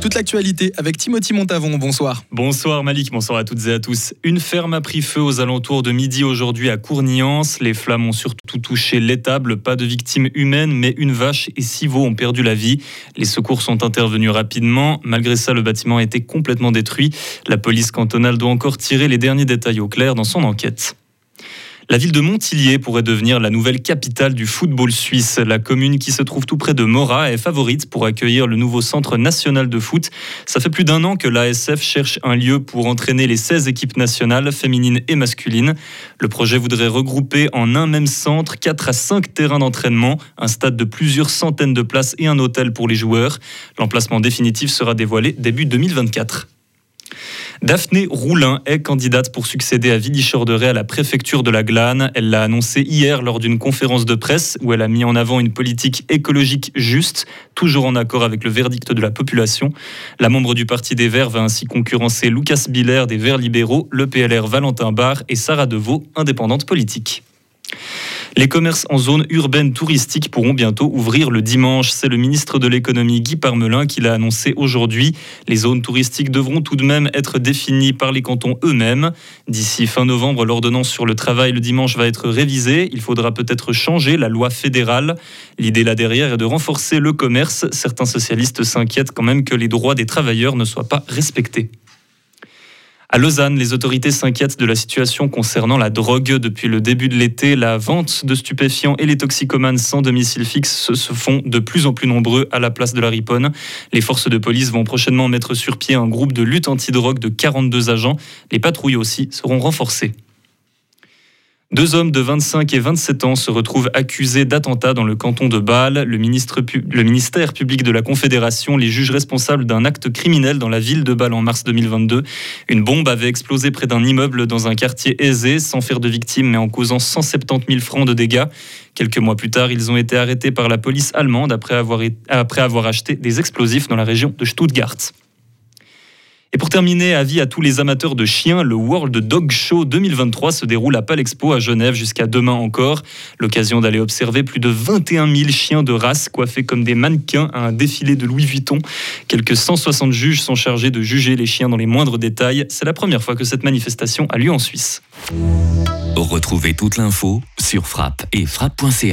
Toute l'actualité avec Timothy Montavon. Bonsoir. Bonsoir Malik, bonsoir à toutes et à tous. Une ferme a pris feu aux alentours de midi aujourd'hui à Courniance. Les flammes ont surtout touché l'étable. Pas de victimes humaines, mais une vache et six veaux ont perdu la vie. Les secours sont intervenus rapidement. Malgré ça, le bâtiment a été complètement détruit. La police cantonale doit encore tirer les derniers détails au clair dans son enquête. La ville de Montillier pourrait devenir la nouvelle capitale du football suisse. La commune qui se trouve tout près de Mora est favorite pour accueillir le nouveau centre national de foot. Ça fait plus d'un an que l'ASF cherche un lieu pour entraîner les 16 équipes nationales, féminines et masculines. Le projet voudrait regrouper en un même centre 4 à 5 terrains d'entraînement, un stade de plusieurs centaines de places et un hôtel pour les joueurs. L'emplacement définitif sera dévoilé début 2024. Daphné Roulin est candidate pour succéder à Willy Chorderet à la préfecture de la Glane. Elle l'a annoncé hier lors d'une conférence de presse où elle a mis en avant une politique écologique juste, toujours en accord avec le verdict de la population. La membre du Parti des Verts va ainsi concurrencer Lucas Biller des Verts libéraux, le PLR Valentin Barre et Sarah Deveau, indépendante politique. Les commerces en zone urbaine touristique pourront bientôt ouvrir le dimanche. C'est le ministre de l'économie Guy Parmelin qui l'a annoncé aujourd'hui. Les zones touristiques devront tout de même être définies par les cantons eux-mêmes. D'ici fin novembre, l'ordonnance sur le travail le dimanche va être révisée. Il faudra peut-être changer la loi fédérale. L'idée là derrière est de renforcer le commerce. Certains socialistes s'inquiètent quand même que les droits des travailleurs ne soient pas respectés. À Lausanne, les autorités s'inquiètent de la situation concernant la drogue. Depuis le début de l'été, la vente de stupéfiants et les toxicomanes sans domicile fixe se font de plus en plus nombreux à la place de la Riponne. Les forces de police vont prochainement mettre sur pied un groupe de lutte anti-drogue de 42 agents. Les patrouilles aussi seront renforcées. Deux hommes de 25 et 27 ans se retrouvent accusés d'attentat dans le canton de Bâle. Le, ministère public de la Confédération les juge responsables d'un acte criminel dans la ville de Bâle en mars 2022. Une bombe avait explosé près d'un immeuble dans un quartier aisé, sans faire de victimes, mais en causant 170 000 francs de dégâts. Quelques mois plus tard, ils ont été arrêtés par la police allemande après avoir acheté des explosifs dans la région de Stuttgart. Et pour terminer, avis à tous les amateurs de chiens, le World Dog Show 2023 se déroule à Palexpo à Genève jusqu'à demain encore. L'occasion d'aller observer plus de 21 000 chiens de race coiffés comme des mannequins à un défilé de Louis Vuitton. Quelques 160 juges sont chargés de juger les chiens dans les moindres détails. C'est la première fois que cette manifestation a lieu en Suisse. Retrouvez toute l'info sur frappe et frappe.ch.